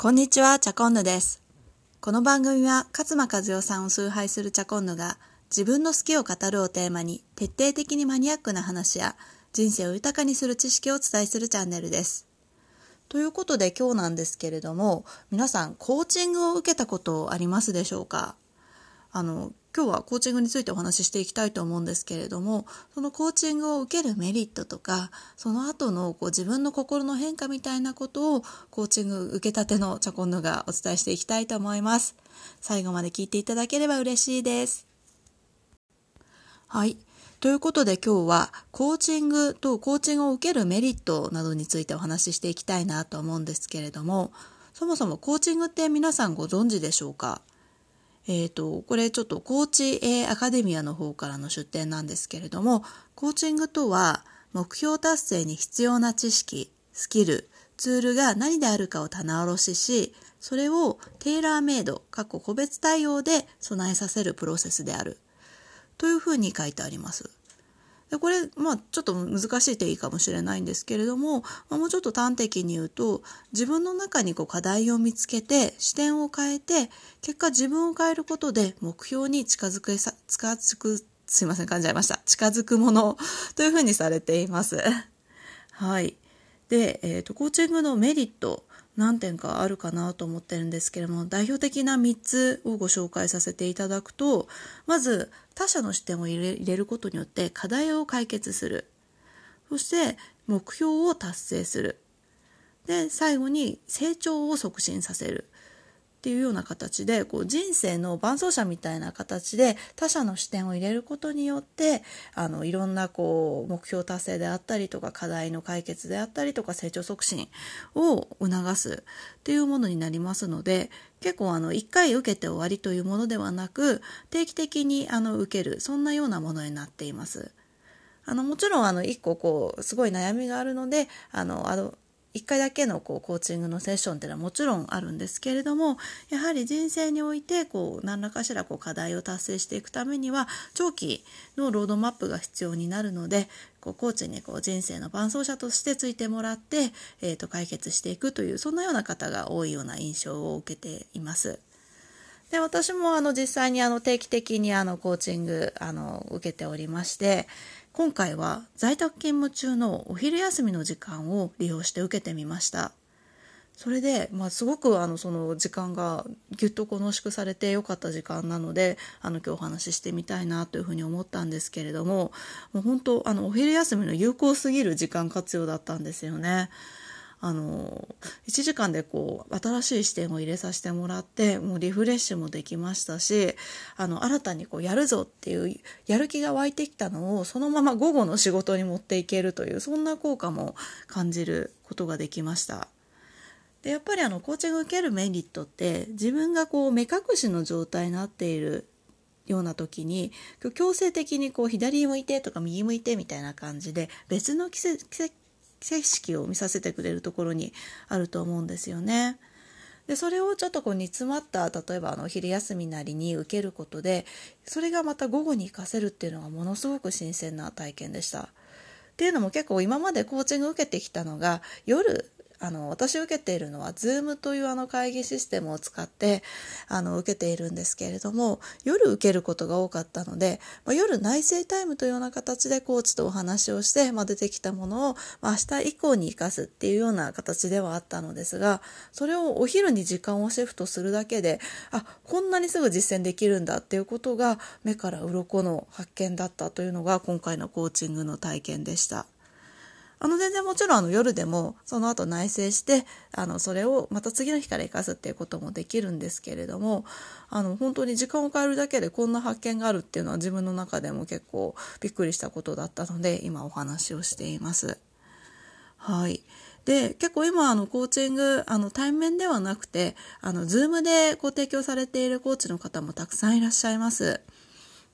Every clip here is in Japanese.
こんにちは、チャコンヌです。この番組は勝間和代さんを崇拝するチャコンヌが自分の好きを語るをテーマに徹底的にマニアックな話や人生を豊かにする知識をお伝えするチャンネルです。ということで今日なんですけれども皆さんコーチングを受けたことありますでしょうか？あの今日はコーチングについてお話ししていきたいと思うんですけれどもそのコーチングを受けるメリットとかその後のこう自分の心の変化みたいなことをコーチング受けたてのチャコンヌがお伝えしていきたいと思います。最後まで聞いていただければ嬉しいです。はい。ということで今日はコーチングとコーチングを受けるメリットなどについてお話ししていきたいなと思うんですけれどもそもそもコーチングって皆さんご存知でしょうか？えーと、これちょっとコーチ A アカデミアの方からの出展なんですけれどもコーチングとは目標達成に必要な知識スキルツールが何であるかを棚卸ししそれをテーラーメイド過去個別対応で備えさせるプロセスであるというふうに書いてあります。でこれ、まあ、ちょっと難しい定義かもしれないんですけれども、まあ、もうちょっと端的に言うと自分の中にこう課題を見つけて視点を変えて結果自分を変えることで目標に近づくさ近づくすいません噛んじゃいました近づくものというふうにされています。はいで、えーと、コーチングのメリット何点かあるかなと思ってるんですけれども代表的な3つをご紹介させていただくとまず他者の視点を入れることによって課題を解決する。そして目標を達成する。で最後に成長を促進させる。っていうような形でこう人生の伴走者みたいな形で他者の視点を入れることによってあのいろんなこう目標達成であったりとか課題の解決であったりとか成長促進を促すっていうものになりますので結構あの1回受けて終わりというものではなく定期的にあの受けるそんなようなものになっています。あのもちろんあの1個こうすごい悩みがあるのであのあの1回だけのこうコーチングのセッションっていうのはもちろんあるんですけれどもやはり人生においてこう何らかしらこう課題を達成していくためには長期のロードマップが必要になるのでこうコーチにこう人生の伴走者としてついてもらって、えー、と解決していくというそんなような方が多いような印象を受けています。で私もあの実際にあの定期的にあのコーチングあの受けておりまして今回は在宅勤務中のお昼休みの時間を利用して受けてみましたそれで、まあ、すごくあのその時間がぎゅっとこう濃縮されてよかった時間なのであの今日お話ししてみたいなというふうに思ったんですけれどももう本当あのお昼休みの有効すぎる時間活用だったんですよね。あの1時間でこう新しい視点を入れさせてもらってもうリフレッシュもできましたしあの新たにこうやるぞっていうやる気が湧いてきたのをそのまま午後の仕事に持っていけるというそんな効果も感じることができました。でやっぱりあのコーチング受けるメリットって自分がこう目隠しの状態になっているような時に強制的にこう左向いてとか右向いてみたいな感じで別の季節景色を見させてくれるところにあると思うんですよね。でそれをちょっとこう煮詰まった例えばあの昼休みなりに受けることでそれがまた午後に活かせるっていうのがものすごく新鮮な体験でした。っていうのも結構今までコーチング受けてきたのが夜あの私受けているのは Zoom というあの会議システムを使ってあの受けているんですけれども夜受けることが多かったので、まあ、夜内省タイムというような形でコーチとお話をして、まあ、出てきたものを、まあ、明日以降に生かすっていうような形ではあったのですがそれをお昼に時間をシフトするだけであこんなにすぐ実践できるんだっていうことが目から鱗の発見だったというのが今回のコーチングの体験でした。あの全然もちろんあの夜でもその後内省してあのそれをまた次の日から生かすっていうこともできるんですけれどもあの本当に時間を変えるだけでこんな発見があるっていうのは自分の中でも結構びっくりしたことだったので今お話をしています。はいで結構今あのコーチングあの対面ではなくてあの Zoom でご提供されているコーチの方もたくさんいらっしゃいます。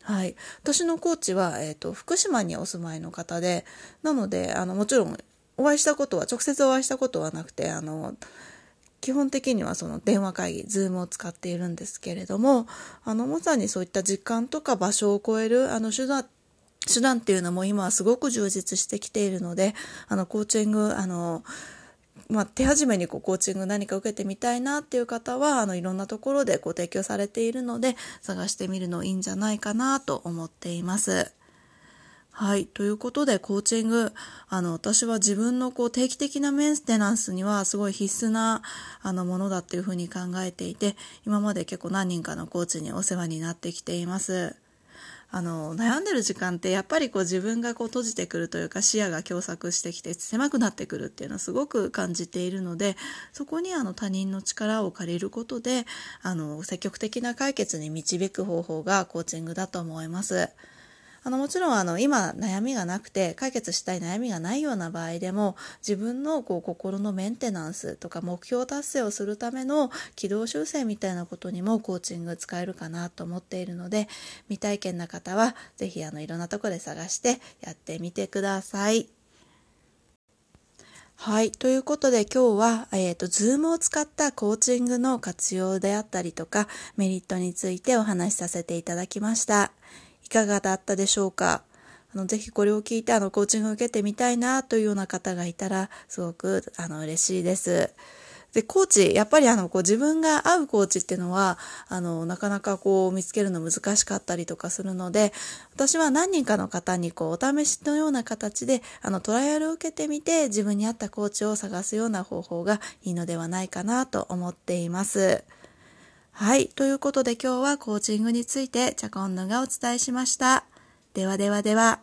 はい、私のコーチは、えーと、福島にお住まいの方でなのであのもちろんお会いしたことは直接お会いしたことはなくてあの基本的にはその電話会議 Zoom を使っているんですけれどもあのまさにそういった時間とか場所を超えるあの手段手段っていうのも今はすごく充実してきているのであのコーチングあのまあ、手始めにこうコーチング何か受けてみたいなっていう方はあのいろんなところでご提供されているので探してみるのいいんじゃないかなと思っています。はい。ということで、コーチング、あの、私は自分のこう定期的なメンテナンスにはすごい必須な、あの、ものだっていうふうに考えていて、今まで結構何人かのコーチにお世話になってきています。あの、悩んでる時間ってやっぱりこう自分がこう閉じてくるというか視野が狭窄してきて狭くなってくるっていうのはすごく感じているので、そこにあの他人の力を借りることで、あの、積極的な解決に導く方法がコーチングだと思います。あのもちろんあの今悩みがなくて解決したい悩みがないような場合でも自分のこう心のメンテナンスとか目標達成をするための軌道修正みたいなことにもコーチング使えるかなと思っているので未体験な方は是非あのいろんなとこで探してやってみてください。はい。ということで今日は、えっ、ー、と、ズームを使ったコーチングの活用であったりとか、メリットについてお話しさせていただきました。いかがだったでしょうか？あの、ぜひこれを聞いて、あの、コーチングを受けてみたいなというような方がいたら、すごく、あの、嬉しいです。で、コーチ、やっぱりあの、こう自分が合うコーチっていうのは、あの、なかなかこう見つけるの難しかったりとかするので、私は何人かの方にこう、お試しのような形で、あの、トライアルを受けてみて、自分に合ったコーチを探すような方法がいいのではないかなと思っています。はい。ということで今日はコーチングについてチャコンヌがお伝えしました。ではではでは。